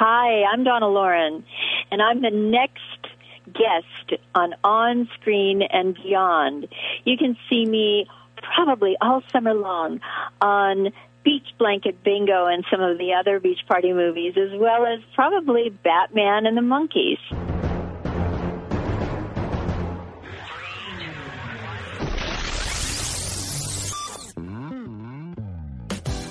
Hi, I'm Donna Loren, and I'm the next guest on On Screen and Beyond. You can see me probably all summer long on Beach Blanket Bingo and some of the other beach party movies, as well as probably Batman and the Monkees.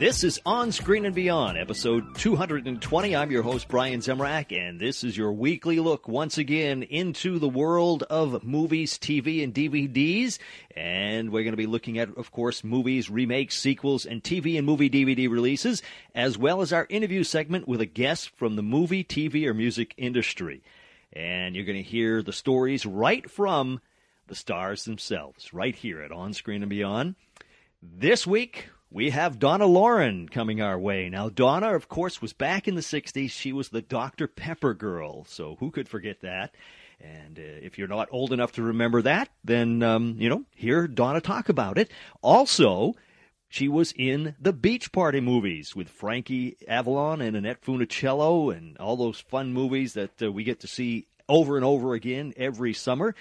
This is On Screen and Beyond, episode 220. I'm your host, Brian Zemrak, and this is your weekly look once again into the world of movies, TV, and DVDs. And we're going to be looking at, of course, movies, remakes, sequels, and TV and movie DVD releases, as well as our interview segment with a guest from the movie, TV, or music industry. And you're going to hear the stories right from the stars themselves, right here at On Screen and Beyond. This week, we have Donna Loren coming our way. Now, Donna, of course, was back in the 60s. She was the Dr. Pepper girl, so who could forget that? And uh, if you're not old enough to remember that, then, um, you know, hear Donna talk about it. Also, she was in the Beach Party movies with Frankie Avalon and Annette Funicello and all those fun movies that uh, we get to see over and over again every summer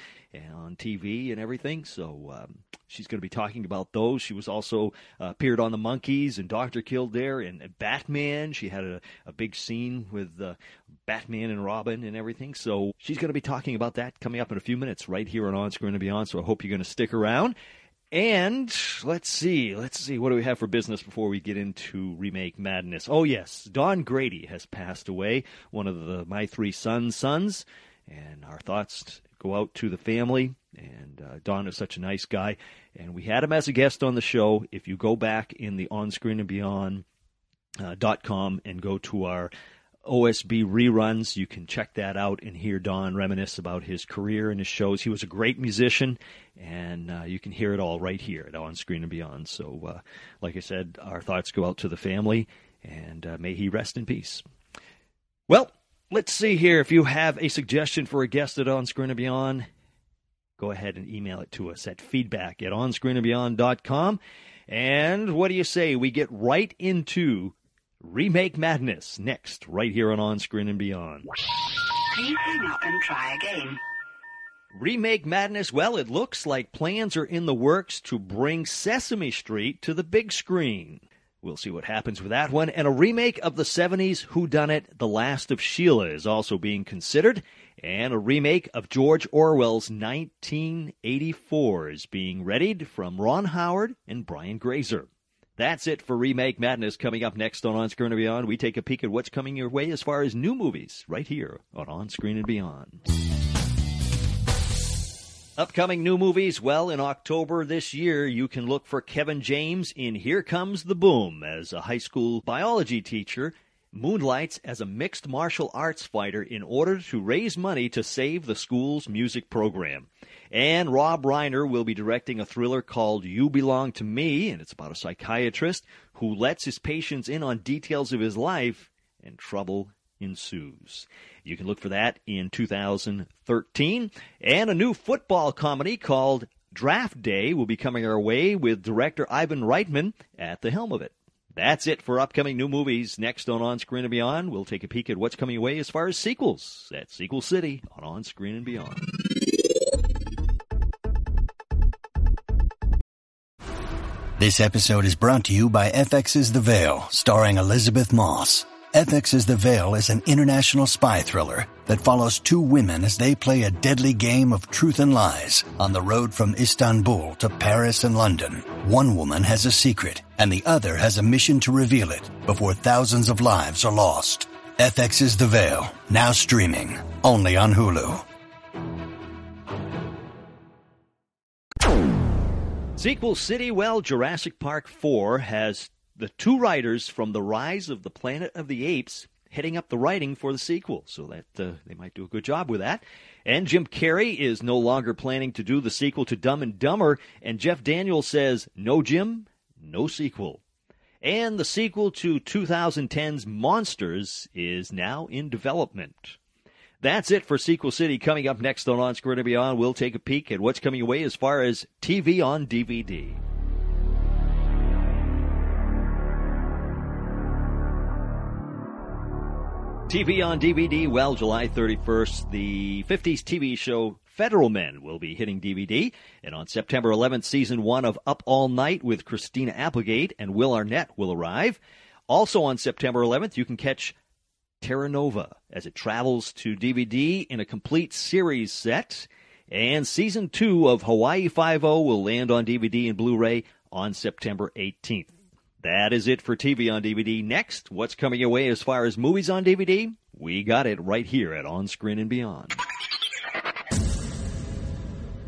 on TV and everything. So um, she's going to be talking about those. She was also uh, appeared on the Monkees and Doctor Kildare and, and Batman. She had a, a big scene with uh, Batman and Robin and everything. So she's going to be talking about that coming up in a few minutes right here on On Screen and Beyond. So I hope you're going to stick around. And let's see, let's see, what do we have for business before we get into remake madness? Oh yes, Don Grady has passed away, one of the my three sons' sons, and our thoughts go out to the family. And uh, Don is such a nice guy. And we had him as a guest on the show. If you go back in the on screen and beyond uh, dot com and go to our OSB reruns, you can check that out and hear Don reminisce about his career and his shows. He was a great musician, and uh, you can hear it all right here at On Screen and Beyond. So, uh, like I said, our thoughts go out to the family, and uh, may he rest in peace. Well, Let's see here. If you have a suggestion for a guest at On Screen and Beyond, go ahead and email it to us at feedback at onscreenandbeyond.com. And what do you say? We get right into Remake Madness next, right here on On Screen and Beyond. Please hang up and try again. Remake Madness, well, it looks like plans are in the works to bring Sesame Street to the big screen. We'll see what happens with that one. And a remake of the 70s Who Done It, The Last of Sheila is also being considered. And a remake of George Orwell's 1984 is being readied from Ron Howard and Brian Grazer. That's it for Remake Madness coming up next on On Screen and Beyond. We take a peek at what's coming your way as far as new movies right here on On Screen and Beyond. Upcoming new movies. Well, in October this year, you can look for Kevin James in Here Comes the Boom as a high school biology teacher moonlights as a mixed martial arts fighter in order to raise money to save the school's music program. And Rob Reiner will be directing a thriller called You Belong to Me, and it's about a psychiatrist who lets his patients in on details of his life, and trouble ensues. You can look for that in 2013. And a new football comedy called Draft Day will be coming our way with director Ivan Reitman at the helm of it. That's it for upcoming new movies. Next on On Screen and Beyond, we'll take a peek at what's coming away as far as sequels at Sequel City on On Screen and Beyond. This episode is brought to you by FX's The Veil, starring Elisabeth Moss. FX's The Veil is an international spy thriller that follows two women as they play a deadly game of truth and lies on the road from Istanbul to Paris and London. One woman has a secret, and the other has a mission to reveal it before thousands of lives are lost. FX's The Veil, now streaming, only on Hulu. Sequel City, well, Jurassic Park 4 has the two writers from The Rise of the Planet of the Apes heading up the writing for the sequel, so that uh, they might do a good job with that. And Jim Carrey is no longer planning to do the sequel to Dumb and Dumber, and Jeff Daniels says, "No Jim, no sequel." And the sequel to 2010's Monsters is now in development. That's it for Sequel City. Coming up next on On Screen and Beyond, we'll take a peek at what's coming away as far as TV on DVD. TV on DVD, well, July 31st, the 50s TV show Federal Men will be hitting DVD. And on September 11th, season one of Up All Night with Christina Applegate and Will Arnett will arrive. Also on September 11th, you can catch Terra Nova as it travels to DVD in a complete series set. And season two of Hawaii Five-O will land on DVD and Blu-ray on September 18th. That is it for TV on DVD. Next, what's coming your way as far as movies on DVD? We got it right here at On Screen and Beyond.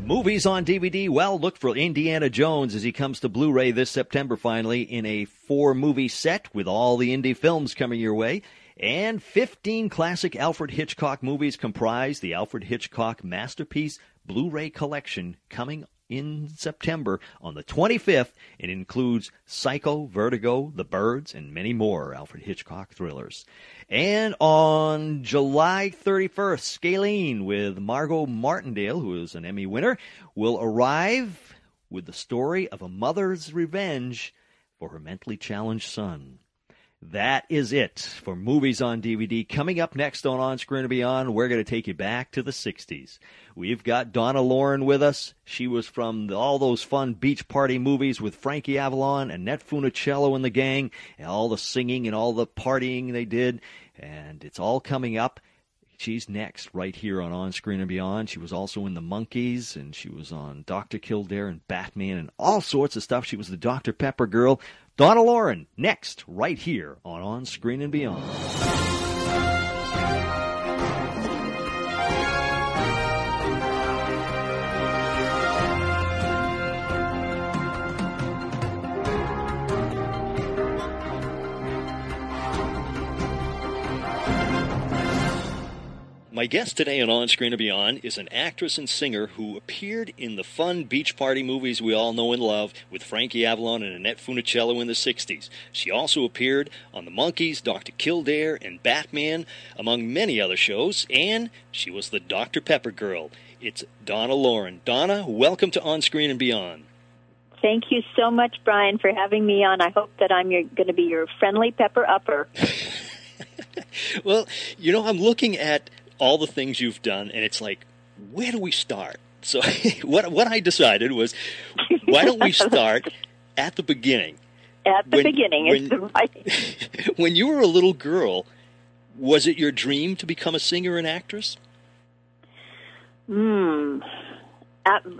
Movies on DVD. Well, look for Indiana Jones as he comes to Blu-ray this September finally in a four-movie set with all the indie films coming your way. And 15 classic Alfred Hitchcock movies comprise the Alfred Hitchcock Masterpiece Blu-ray collection coming in September on the 25th. It includes Psycho, Vertigo, The Birds, and many more Alfred Hitchcock thrillers. And on July 31st, Scalene with Margo Martindale, who is an Emmy winner, will arrive with the story of a mother's revenge for her mentally challenged son. That is it for movies on DVD. Coming up next on On Screen and Beyond, we're going to take you back to the 60s. We've got Donna Loren with us. She was from all those fun beach party movies with Frankie Avalon and Annette Funicello and the gang, and all the singing and all the partying they did. And it's all coming up. She's next, right here on On Screen and Beyond. She was also in The Monkees, and she was on Dr. Kildare and Batman and all sorts of stuff. She was the Dr. Pepper girl. Donna Loren, next, right here on On Screen and Beyond. My guest today on On Screen and Beyond is an actress and singer who appeared in the fun beach party movies we all know and love with Frankie Avalon and Annette Funicello in the 60s. She also appeared on The Monkees, Dr. Kildare, and Batman, among many other shows, and she was the Dr. Pepper girl. It's Donna Loren. Donna, welcome to On Screen and Beyond. Thank you so much, Brian, for having me on. I hope that I'm going to be your friendly pepper upper. well, you know, I'm looking at all the things you've done, and it's like, where do we start? So what what I decided was, why don't we start at the beginning? At the when, beginning, when, the right. when you were a little girl, was it your dream to become a singer and actress? Hmm.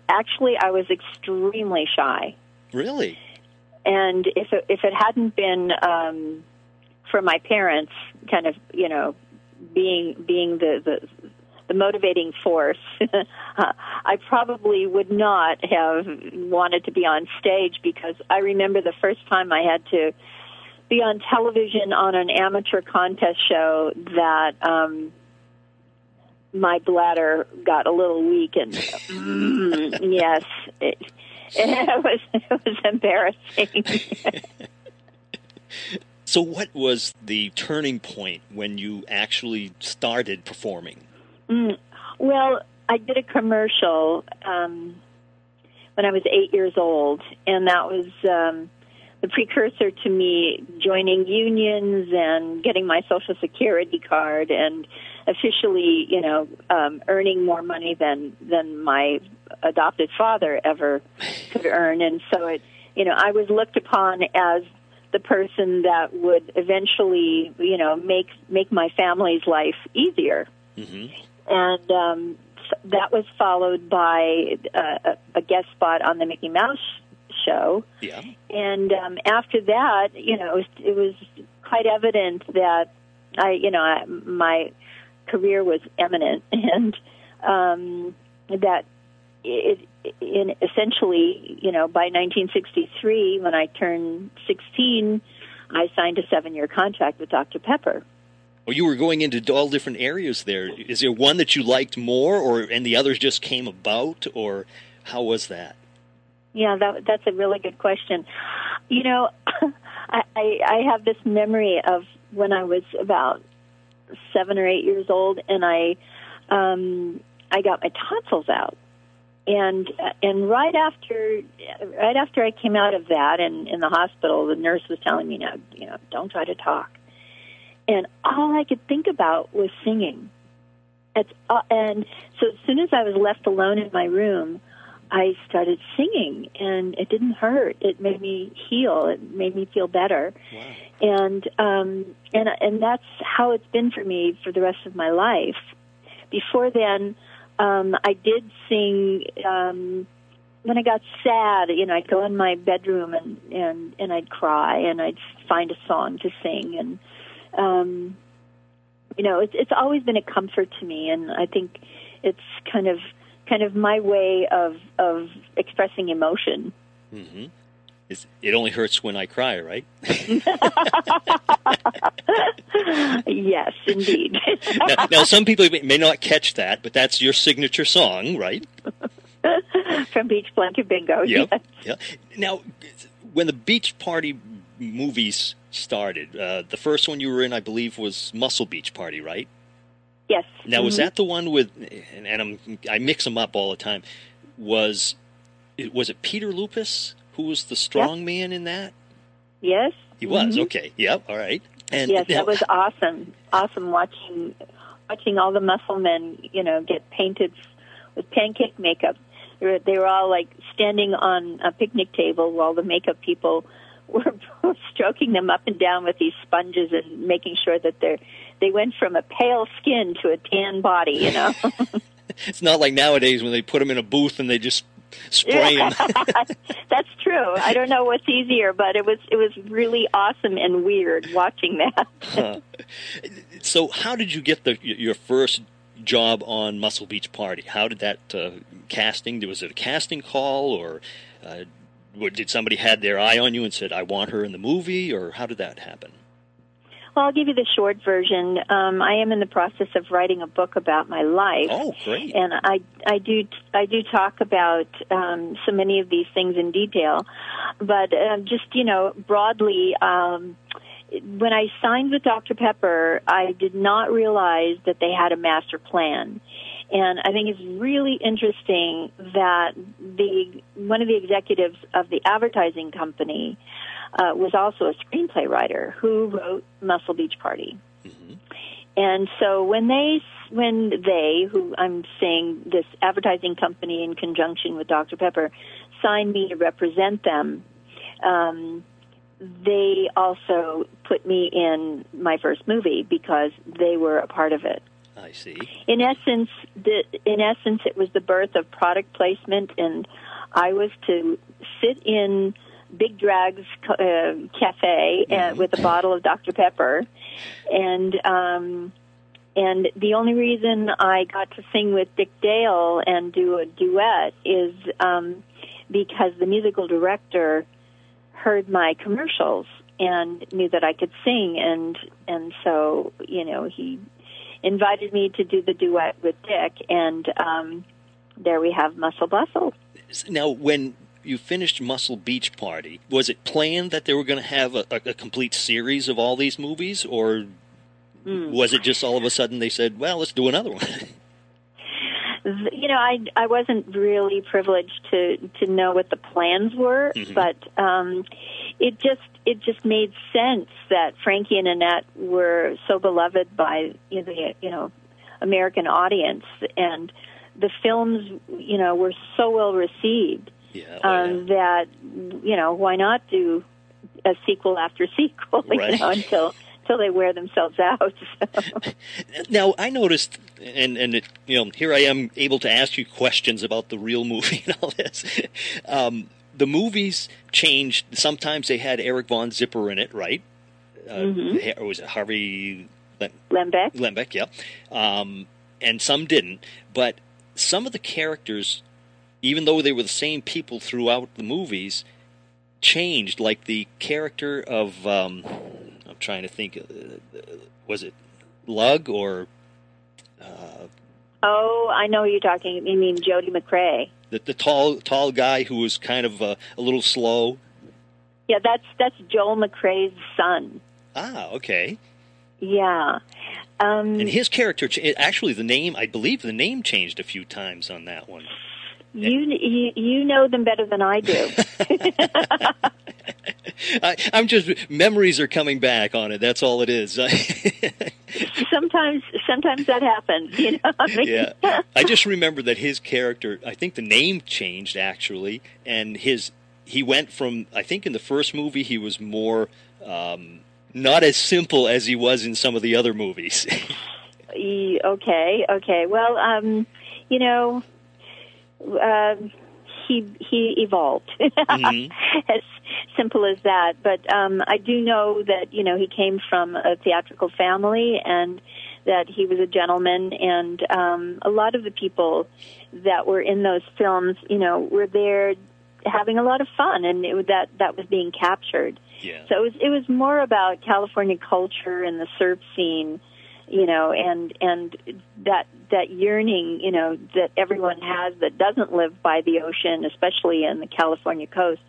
Actually, I was extremely shy. Really? And if it, if it hadn't been um, for my parents, kind of, you know, being being the the, the motivating force, I probably would not have wanted to be on stage because I remember the first time I had to be on television on an amateur contest show that um my bladder got a little weak and mm, yes it, it was it was embarrassing So, what was the turning point when you actually started performing? Mm, well, I did a commercial um, when I was eight years old, and that was um, the precursor to me joining unions and getting my Social Security card and officially, you know, um, earning more money than than my adopted father ever could earn, and so it, you know, I was looked upon as the person that would eventually, you know, make make my family's life easier. Mm-hmm. And um, that was followed by uh, a guest spot on the Mickey Mouse show. Yeah. And um, after that, you know, it was, it was quite evident that I, you know, I, my career was eminent, and um, that it, in essentially, you know, by 1963, when I turned 16, I signed a seven-year contract with Dr. Pepper. Well, you were going into all different areas there. Is there one that you liked more, or and the others just came about, or how was that? Yeah, that, that's a really good question. You know, I, I, I have this memory of when I was about seven or eight years old, and I um, I got my tonsils out, and and right after right after I came out of that, and in the hospital, the nurse was telling me, "Now, you know, don't try to talk." And all I could think about was singing. Uh, and so as soon as I was left alone in my room, I started singing, and it didn't hurt. It made me heal. It made me feel better. Wow. And um, and and that's how it's been for me for the rest of my life. Before then, um, I did sing. Um, when I got sad, you know, I'd go in my bedroom and and and I'd cry, and I'd find a song to sing, and um, you know, it's it's always been a comfort to me, and I think it's kind of kind of my way of of expressing emotion. hmm It's, it only hurts when I cry, right? yes, indeed. now, now, some people may not catch that, but that's your signature song, right? From Beach Blanket Bingo. Yep. Yes. Yeah. Now, when the Beach Party movies started, uh, the first one you were in, I believe, was Muscle Beach Party, right? Yes. Now, was Mhm. that the one with? And, and I'm, I mix them up all the time. Was it was it Peter Lupus who was the strong man in that? Yes. He was Mhm. okay. Yep. All right. And yes, now- that was awesome. Awesome watching watching all the muscle men, you know, get painted with pancake makeup. They were, they were all like standing on a picnic table while the makeup people were stroking them up and down with these sponges and making sure that they're they went from a pale skin to a tan body, you know. it's not like nowadays when they put them in a booth and they just That's true. I don't know what's easier, but it was it was really awesome and weird watching that. so, how did you get the your first job on Muscle Beach Party? How did that uh, casting? Was it a casting call, or uh, did somebody had their eye on you and said, "I want her in the movie," or how did that happen? Well, I'll give you the short version. Um, I am in the process of writing a book about my life. Oh, great! and I I do I do talk about um, so many of these things in detail, but uh, just you know broadly. Um, when I signed with Dr. Pepper, I did not realize that they had a master plan. And I think it's really interesting that the one of the executives of the advertising company uh, was also a screenplay writer who wrote Muscle Beach Party. Mhm. And so when they, when they, who I'm saying this advertising company in conjunction with Dr. Pepper, signed me to represent them, um, they also put me in my first movie because they were a part of it. I see. In essence, the, in essence, it was the birth of product placement, and I was to sit in Big Drag's uh, cafe uh, with a bottle of Dr. Pepper, and um, and the only reason I got to sing with Dick Dale and do a duet is um, because the musical director heard my commercials and knew that I could sing, and and so you know he invited me to do the duet with Dick, and um, there we have Muscle Bustle. Now, when you finished Muscle Beach Party, was it planned that they were going to have a, a, complete series of all these movies, or was it just all of a sudden they said, "Well, let's do another one"? You know, I I wasn't really privileged to to know what the plans were, Mhm. but um, it just it just made sense that Frankie and Annette were so beloved by you know, the you know American audience, and the films you know were so well received yeah. oh, um, that you know why not do a sequel after sequel Right. you know until until they wear themselves out. So. Now I noticed, and and it, you know, here I am able to ask you questions about the real movie and all this. Um, the movies changed. Sometimes they had Eric Von Zipper in it, right? Uh, Mhm. Or was it Harvey Lembeck. Lembeck? Yeah. Um, and some didn't, but some of the characters, even though they were the same people throughout the movies, changed. Like the character of, um, I'm trying to think, uh, was it Lug or uh, Oh, I know you're talking. You mean Jody McCrea? the, the tall tall guy who was kind of uh, a little slow? Yeah, that's that's Joel McCrea's son. Ah, okay. Yeah. Um, And his character, actually, the name, I believe the name changed a few times on that one. You, you you know them better than I do. I, I'm just, memories are coming back on it. That's all it is. sometimes sometimes that happens. You know. I mean, yeah. I just remember that his character, I think the name changed actually, and his, he went from, I think in the first movie he was more, um, not as simple as he was in some of the other movies. Okay, okay. Well, um, you know, um he he evolved. Mhm. as simple as that. But um, I do know that you know he came from a theatrical family and that he was a gentleman. And um, a lot of the people that were in those films, you know, were there having a lot of fun, and it that that was being captured. yeah. So it was it was more about California culture and the surf scene, you know, and and that that yearning, you know, that everyone has that doesn't live by the ocean, especially in the California coast,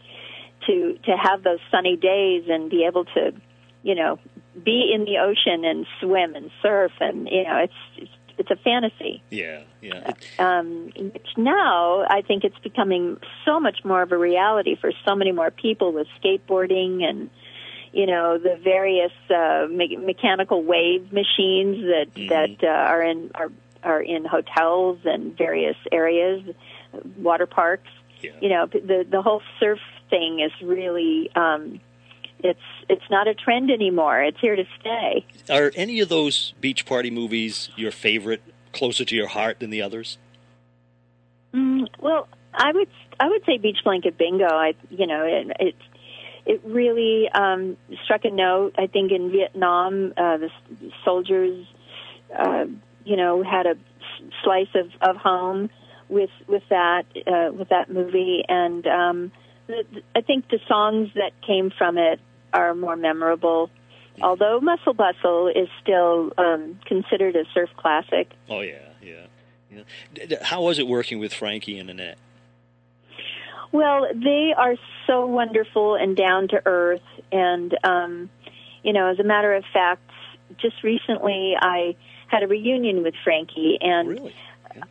to to have those sunny days and be able to, you know, be in the ocean and swim and surf and you know, it's it's, it's a fantasy Yeah, yeah. um, which now I think it's becoming so much more of a reality for so many more people with skateboarding and you know the various uh, me- mechanical wave machines that Mhm. that uh, are in are are in hotels and various areas, water parks. Yeah. You know the the whole surf thing is really um, it's it's not a trend anymore. It's here to stay. Are any of those beach party movies your favorite, closer to your heart than the others? Mm, well, I would I would say Beach Blanket Bingo. I you know it it, it really um, struck a note. I think in Vietnam, uh, the soldiers, uh, you know, had a slice of, of home with with that uh, with that movie, and um, the, I think the songs that came from it are more memorable. Although Muscle Bustle is still um, considered a surf classic, Oh yeah, yeah. yeah. How was it working with Frankie and Annette? Well, they are so wonderful and down to earth. And, um, you know, as a matter of fact, just recently I had a reunion with Frankie, and Really?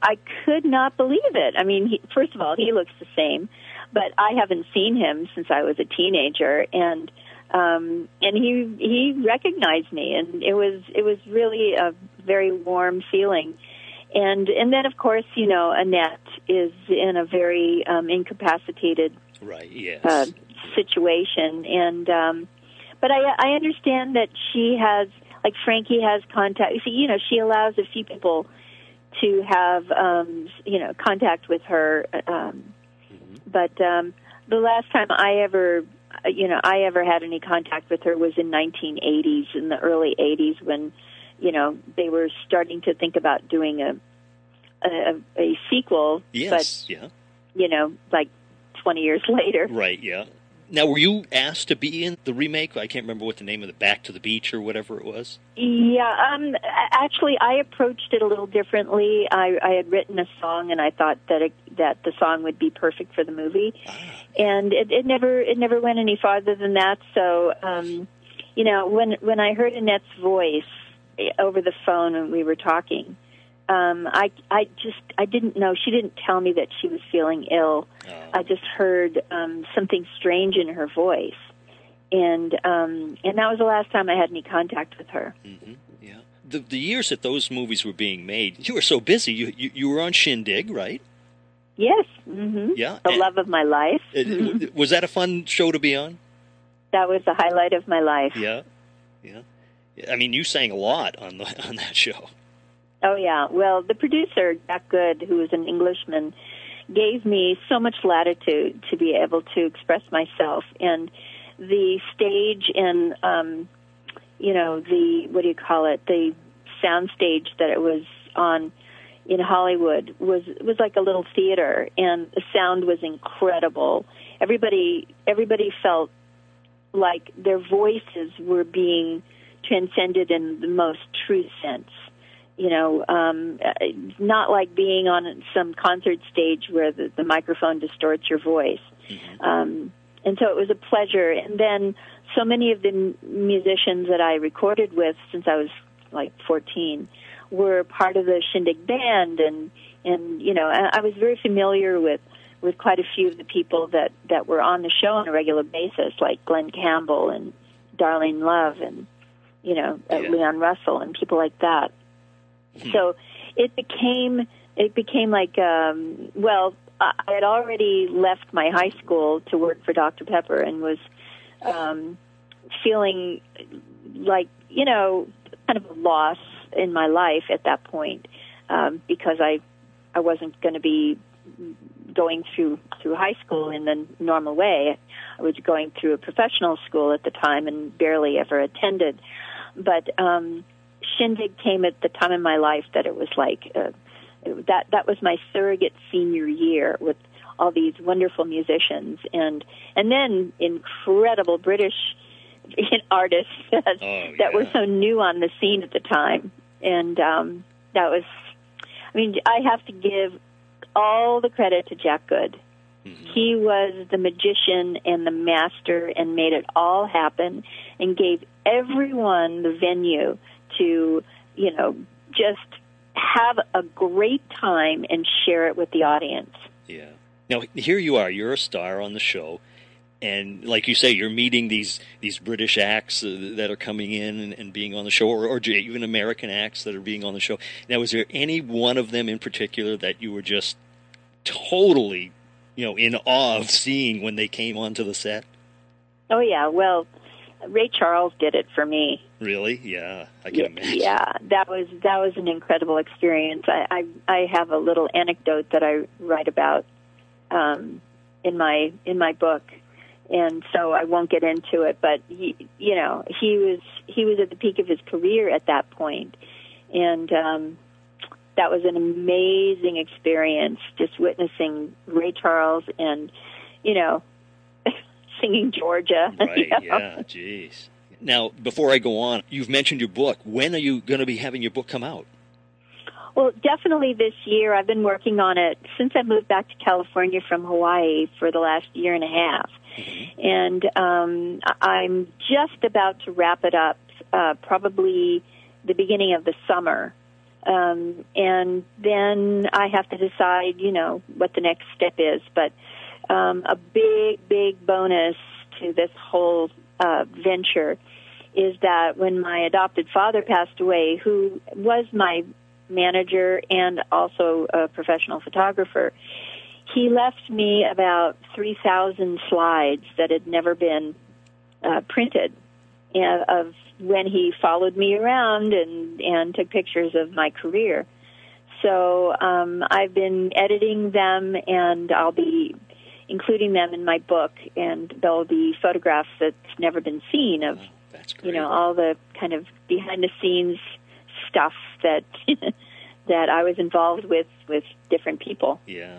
I could not believe it. I mean, he, first of all, he looks the same, but I haven't seen him since I was a teenager, and um, and he he recognized me, and it was it was really a very warm feeling. And and then of course, you know, Annette is in a very um, incapacitated Right. Yes. uh, situation, and um, but I I understand that she has like Frankie has contact. You see, you know, she allows a few people to have um, you know contact with her, um, Mhm. but um, the last time I ever uh, you know I ever had any contact with her was in 1980s in the early 80s when you know they were starting to think about doing a a, a sequel, Yes. yeah. but you know like 20 years later. Right. Yeah. Now, were you asked to be in the remake? I can't remember what the name of the Back to the Beach or whatever it was. Yeah, um, actually, I approached it a little differently. I, I had written a song, and I thought that it, that the song would be perfect for the movie, Ah. and it, it never it never went any farther than that. So, um, you know, when when I heard Annette's voice over the phone when we were talking, um, I I just I didn't know. She didn't tell me that she was feeling ill. Oh. I just heard um, something strange in her voice, and um, and that was the last time I had any contact with her. hmm Yeah. The the years that those movies were being made, you were so busy. You you, you were on Shindig, right? Yes, hmm Yeah. the And- love of my life. it- Mhm. was that a fun show to be on? That was the highlight of my life. Yeah. Yeah. I mean, you sang a lot on the on that show. Oh yeah. Well, the producer Jack Good, who was an Englishman, gave me so much latitude to be able to express myself, and the stage and um, you know the what do you call it the sound stage that it was on in Hollywood was was like a little theater, and the sound was incredible. Everybody everybody felt like their voices were being transcended in the most true sense. You know, um, not like being on some concert stage where the, the microphone distorts your voice. Um, and so it was a pleasure. And then so many of the m- musicians that I recorded with since I was like 14 were part of the Shindig band, and and you know I I was very familiar with with quite a few of the people that that were on the show on a regular basis, like Glen Campbell and Darlene Love, and you know uh, Yeah. Leon Russell and people like that. So it became it became like um, well I I had already left my high school to work for Dr Pepper and was um, feeling like you know kind of a loss in my life at that point um, because I I wasn't going to be going through through high school in the normal way. I was going through a professional school at the time and barely ever attended. But um, Shindig came at the time in my life that it was like uh, it, that that was my surrogate senior year with all these wonderful musicians and and then incredible British artists that, Oh, that were so new on the scene at the time. And um that was I mean I have to give all the credit to Jack Good he was the magician and the master and made it all happen and gave everyone the venue to, you know, just have a great time and share it with the audience. Yeah. Now here you are. You're a star on the show, and like you say, you're meeting these these British acts uh, that are coming in and, and being on the show, or, or even American acts that are being on the show. Now, was there any one of them in particular that you were just totally, you know, in awe of seeing when they came onto the set? Oh yeah, well, Ray Charles did it for me. Really? Yeah, I can Yeah, imagine. yeah, that was that was an incredible experience. I I, I have a little anecdote that I write about um, in my in my book, and so I won't get into it. But he, you know, he was he was at the peak of his career at that point, and um, that was an amazing experience. Just witnessing Ray Charles and you know singing Georgia. Right. you know? Yeah. Jeez. Now, before I go on, you've mentioned your book. When are you going to be having your book come out? Well, definitely this year. I've been working on it since I moved back to California from Hawaii for the last year and a half. And um, I'm just about to wrap it up, uh, probably the beginning of the summer. Um, and then I have to decide, you know, what the next step is. But um, a big, big bonus to this whole uh, venture is that when my adopted father passed away, who was my manager and also a professional photographer, he left me about 3,000 slides that had never been uh, printed of when he followed me around and, and took pictures of my career. So um, I've been editing them, and I'll be including them in my book, and there'll be photographs that's never been seen of great. you know all the kind of behind the scenes stuff that that I was involved with with different people. Yeah.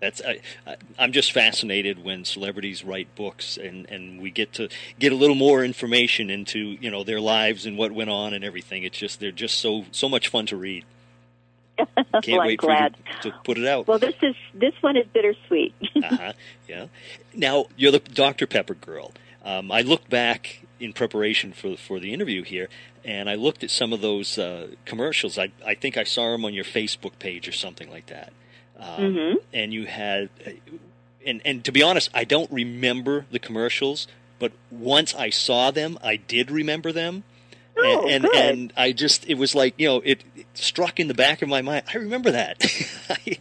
That's I, I'm just fascinated when celebrities write books and, and we get to get a little more information into you know their lives and what went on and everything. It's just they're just so so much fun to read. Can't Well, wait glad. for you to, to put it out. Well, this is this one is bittersweet. uh-huh. Yeah. Now you're the Dr Pepper girl. Um, I look back in preparation for for the interview here, and I looked at some of those uh, commercials. I I think I saw them on your Facebook page or something like that. Um, Mhm. And you had, uh, and and to be honest, I don't remember the commercials, but once I saw them, I did remember them. Oh, and, and, and I just, it was like, you know, it, it struck in the back of my mind. I remember that.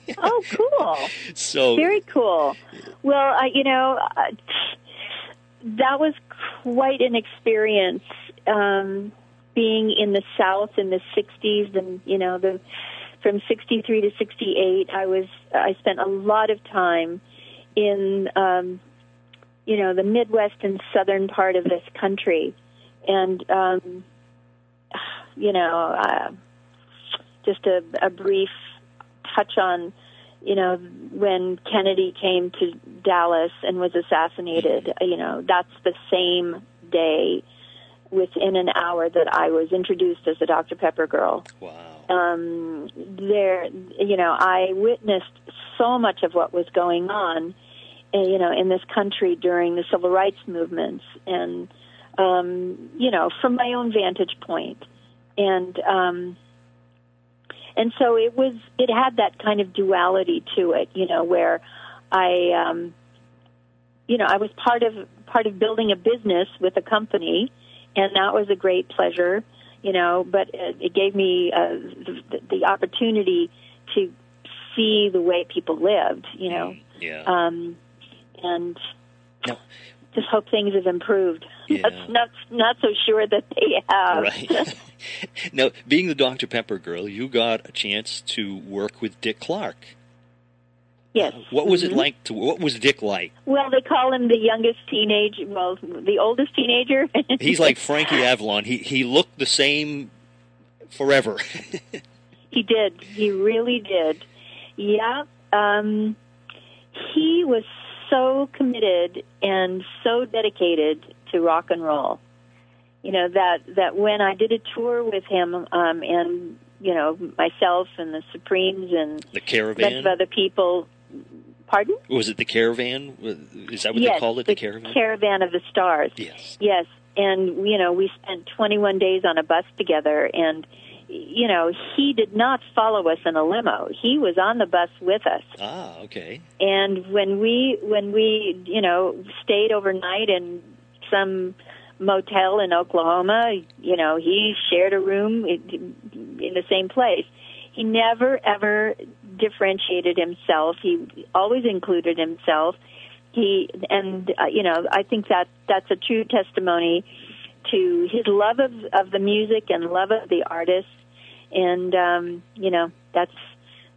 oh, cool. so Very cool. Well, I, you know, uh, that was quite an experience um, being in the South in the '60s, and you know the from 63 to 68, I was I spent a lot of time in um, you know the Midwest and southern part of this country, and um, you know uh, just a, a brief touch on you know when Kennedy came to Dallas and was assassinated. You know that's the same day within an hour that I was introduced as a Dr. Pepper girl. Wow. Um, there, you know, I witnessed so much of what was going on, uh, you know, in this country during the civil rights movements, and um, you know, from my own vantage point, and um, and so it was. It had that kind of duality to it, you know, where I, um, you know, I was part of part of building a business with a company and that was a great pleasure, you know. But it, it gave me uh, the, the opportunity to see the way people lived, you know. Yeah. Um, and No. Just hope things have improved. Yeah. Not, not not so sure that they have. Right. now, being the Dr. Pepper girl, you got a chance to work with Dick Clark. yes. What was it Mhm. like to? What was Dick like? Well, they call him the youngest teenage. Well, the oldest teenager. He's like Frankie Avalon. He he looked the same forever. He did. He really did. Yeah. Um, he was so committed and so dedicated to rock and roll. You know that that when I did a tour with him, um, and you know myself and the Supremes and the Caravan, a of other people. Pardon? Was it the caravan? Is that what yes, they called it? The, caravan. Caravan of the Stars. yes. Yes, and you know we spent 21 days on a bus together, and you know he did not follow us in a limo. He was on the bus with us, Ah, okay. and when we when we you know stayed overnight in some motel in Oklahoma, you know he shared a room in the same place. He never ever differentiated himself. He always included himself. He and uh, you know I think that that's a true testimony to his love of of the music and love of the artist, and um, you know that's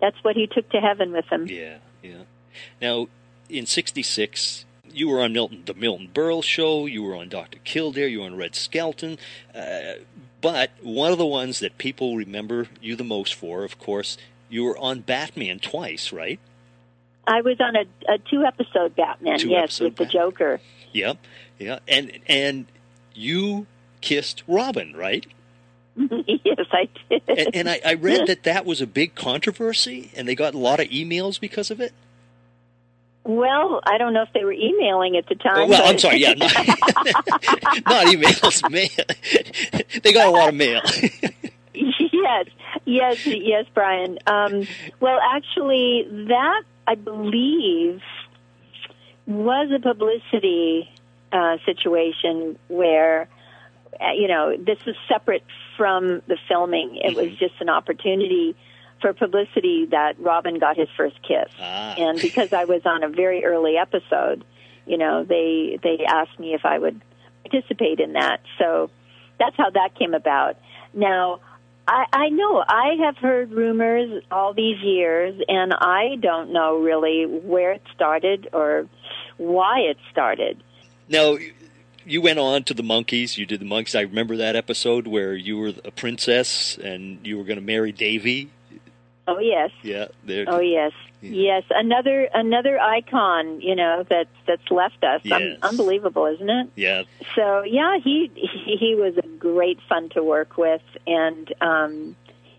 that's what he took to heaven with him. Yeah, yeah. Now, in '66, you were on Milton, the Milton Berle Show. You were on Dr. Kildare. You were on Red Skelton. Uh, but one of the ones that people remember you the most for, of course, you were on Batman twice, right? I was on a, a two episode Batman, Two yes, episode with the Joker. Yep, yeah. And and you kissed Robin, right? yes, I did. And, and I, I read that that was a big controversy, and they got a lot of emails because of it. well, I don't know if they were emailing at the time. well, I'm sorry, yeah, not, not emails, mail. they got a lot of mail. yes, yes, yes, Brian. Um, well, actually, that I believe was a publicity uh, situation where, you know, this is separate from the filming. It was just an opportunity for publicity that Robin got his first kiss, Ah. and because I was on a very early episode, you know, they they asked me if I would participate in that. So that's how that came about. Now, I, I know I have heard rumors all these years, and I don't know really where it started or why it started. Now, you went on to the Monkees. You did the Monkees. I remember that episode where you were a princess and you were going to marry Davy. Oh yes, Yeah, there. oh yes, Yeah. yes. Another another icon, you know, that's that's left us. Un- Yes. unbelievable, isn't it? Yeah, So yeah, he he he was a great fun to work with, and um,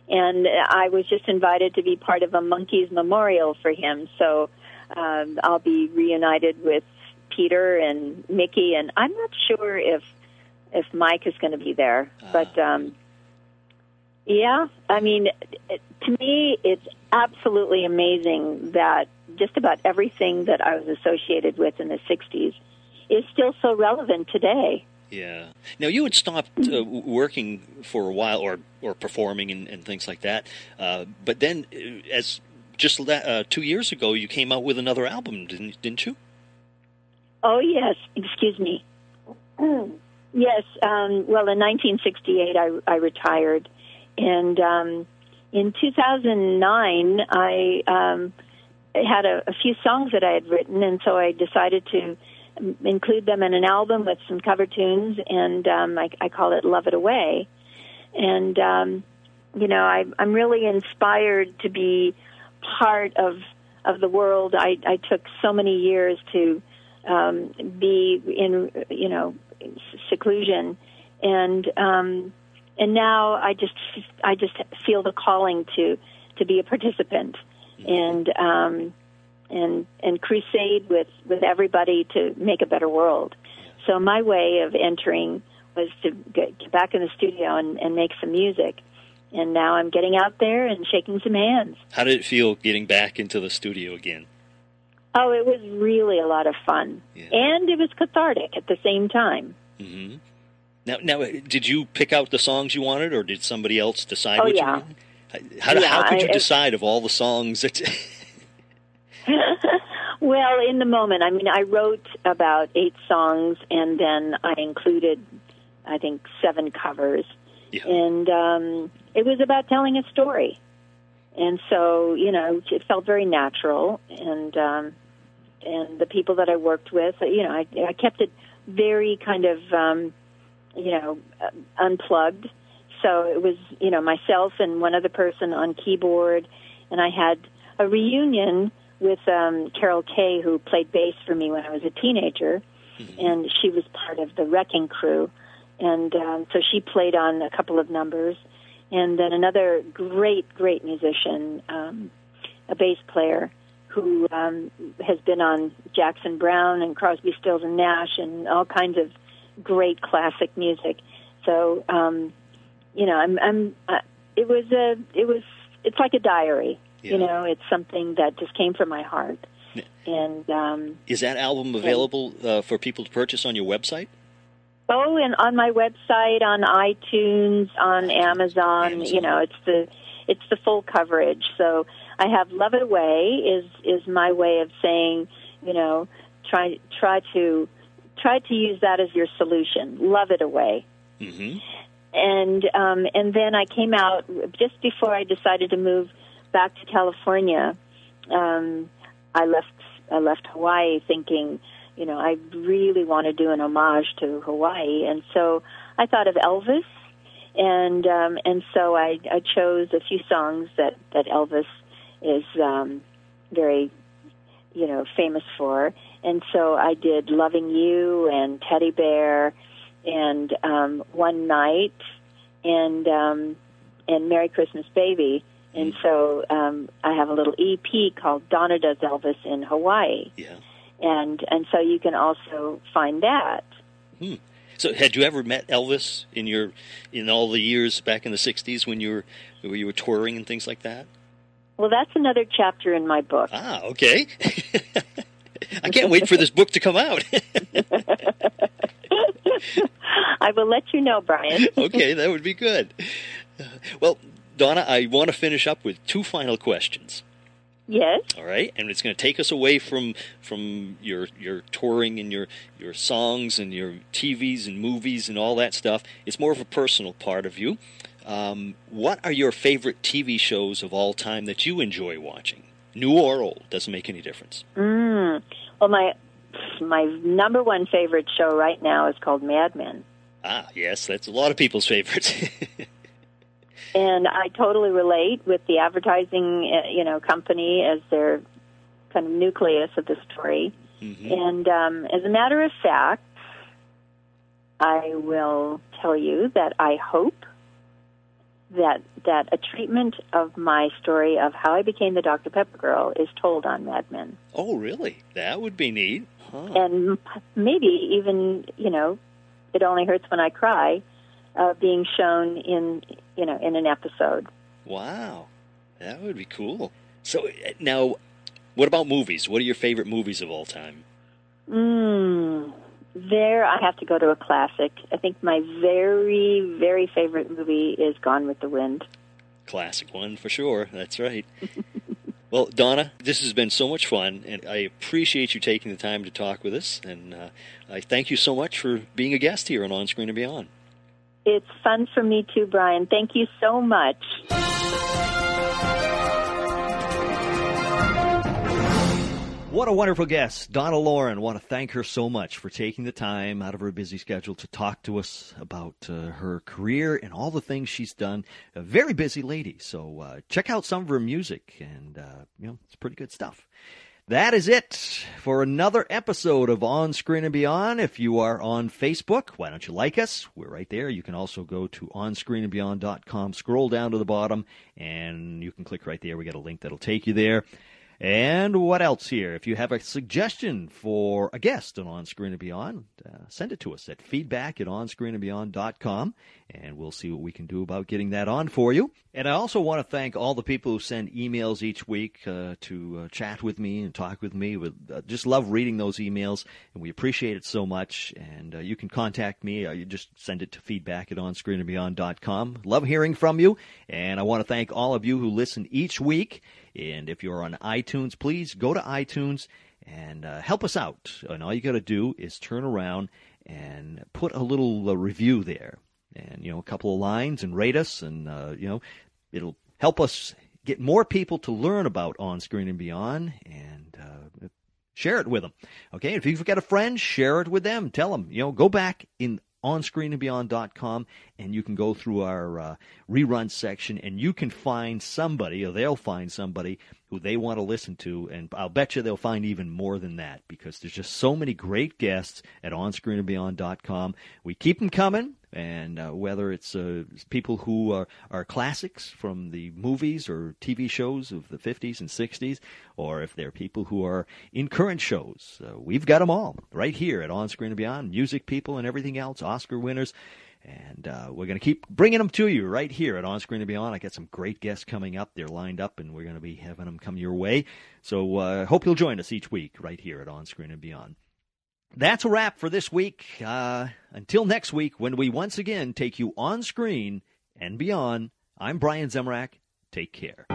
and I was just invited to be part of a Monkees memorial for him. So um, I'll be reunited with Peter and Mickey, and I'm not sure if if Mike is going to be there, but um, yeah, I mean, it, to me, it's absolutely amazing that just about everything that I was associated with in the '60s is still so relevant today. yeah. Now you had stopped uh, working for a while, or or performing and, and things like that. Uh, but then, uh, as just la- uh, two years ago, you came out with another album, didn't didn't you? Oh yes, excuse me. yes, um, well, in 1968, I, I retired, and um, in 2009, I um, had a, a few songs that I had written, and so I decided to include them in an album with some cover tunes, and um, I, I call it "Love It Away." And um, you know, I, I'm really inspired to be part of of the world. I, I took so many years to um, be in, you know, seclusion, and um, and now I just I just feel the calling to to be a participant and um, and and crusade with with everybody to make a better world. So my way of entering was to get, back in the studio and, and make some music. And now I'm getting out there and shaking some hands. How did it feel getting back into the studio again? Oh, it was really a lot of fun, Yeah. and it was cathartic at the same time. hmm Now, now, did you pick out the songs you wanted, or did somebody else decide Oh, what yeah. you wanted? How, Yeah, how could you I- decide of all the songs that? well, in the moment, I mean, I wrote about eight songs, and then I included, I think, seven covers, yeah. and um, it was about telling a story. And so, you know, it felt very natural, and um, and the people that I worked with, you know, I, I kept it very kind of, um, you know, uh, unplugged. So it was, you know, myself and one other person on keyboard, and I had a reunion with um, Carol Kaye, who played bass for me when I was a teenager, and she was part of the Wrecking Crew, and um, so she played on a couple of numbers, and then another great, great musician, um, a bass player who um, has been on Jackson Browne and Crosby, Stills and Nash and all kinds of great classic music. So, um, you know, I'm, I'm. Uh, it was a. It was. It's like a diary. Yeah. You know, it's something that just came from my heart. And um, Is that album available uh, for people to purchase on your website? oh, and on my website, on iTunes, on Amazon, Amazon. you know, it's the it's the full coverage. So I have "Love It Away" is is my way of saying, you know, try try to try to use that as your solution. Love it away. hmm and um, and then I came out just before I decided to move back to California. Um, I left I left Hawaii thinking, you know, I really want to do an homage to Hawaii, and so I thought of Elvis, and um, and so I, I chose a few songs that that Elvis is um, very, you know, famous for, and so I did "Loving You" and "Teddy Bear." and um, one night and um, and Merry Christmas Baby. And so um, I have a little EP called Donna Does Elvis in Hawaii, Yeah. and and so you can also find that. So, had you ever met Elvis in your in all the years back in the '60s when you were when you were touring and things like that? Well, that's another chapter in my book. Ah, okay. I can't wait for this book to come out. I will let you know, Brian. okay, that would be good. Well, Donna, I want to finish up with two final questions. yes. All right, and it's going to take us away from from your your touring and your your songs and your TVs and movies and all that stuff. It's more of a personal part of you. Um, what are your favorite TV shows of all time that you enjoy watching? New or old doesn't make any difference. Mm. Well, my my number one favorite show right now is called Mad Men. Ah, yes, that's a lot of people's favorites. and I totally relate with the advertising, uh, you know, company as their kind of nucleus of the story. Mhm. And um, as a matter of fact, I will tell you that I hope that that a treatment of my story of how I became the Dr Pepper girl is told on Mad Men, Oh, really? That would be neat. Huh. and maybe even you know, it only hurts when I cry, uh, being shown in you know in an episode. Wow, that would be cool. So uh, now, what about movies? What are your favorite movies of all time? Mm, there, I have to go to a classic. I think my very, very favorite movie is Gone with the Wind. Classic one for sure. That's right. well, Donna, this has been so much fun, and I appreciate you taking the time to talk with us. And uh, I thank you so much for being a guest here on On Screen and Beyond. It's fun for me too, Brian. Thank you so much. What a wonderful guest, Donna Loren. Want to thank her so much for taking the time out of her busy schedule to talk to us about uh, her career and all the things she's done. A very busy lady, so uh, check out some of her music, and uh, you know it's pretty good stuff. That is it for another episode of On Screen and Beyond. If you are on Facebook, why don't you like us? We're right there. You can also go to onscreenandbeyond.com, scroll down to the bottom, and you can click right there. We got a link that'll take you there. And what else here? If you have a suggestion for a guest on On Screen and Beyond, uh, send it to us at feedback at onscreenandbeyond.com, and we'll see what we can do about getting that on for you. And I also want to thank all the people who send emails each week uh, to uh, chat with me and talk with me. We uh, just love reading those emails, and we appreciate it so much. And uh, you can contact me. Uh, you just send it to feedback at onscreenandbeyond.com. Love hearing from you, and I want to thank all of you who listen each week. And if you're on iTunes, please go to iTunes and uh, help us out. And all you got to do is turn around and put a little uh, review there, and you know, a couple of lines, and rate us, and uh, you know, it'll help us get more people to learn about On Screen and Beyond, and uh, share it with them. Okay, if you've got a friend, share it with them. Tell them, you know, go back in onscreenandbeyond.com and you can go through our uh, rerun section and you can find somebody or they'll find somebody who they want to listen to and I'll bet you they'll find even more than that because there's just so many great guests at onscreenandbeyond.com. We keep them coming and uh, whether it's uh, people who are, are classics from the movies or TV shows of the 50s and 60s, or if they're people who are in current shows, uh, we've got them all right here at On Screen and Beyond, music people and everything else, Oscar winners. And uh, we're going to keep bringing them to you right here at On Screen and Beyond. I got some great guests coming up. They're lined up, and we're going to be having them come your way. So I uh, hope you'll join us each week right here at On Screen and Beyond. That's a wrap for this week. Uh, until next week, when we once again take you on screen and beyond, I'm Brian Zemrak. Take care.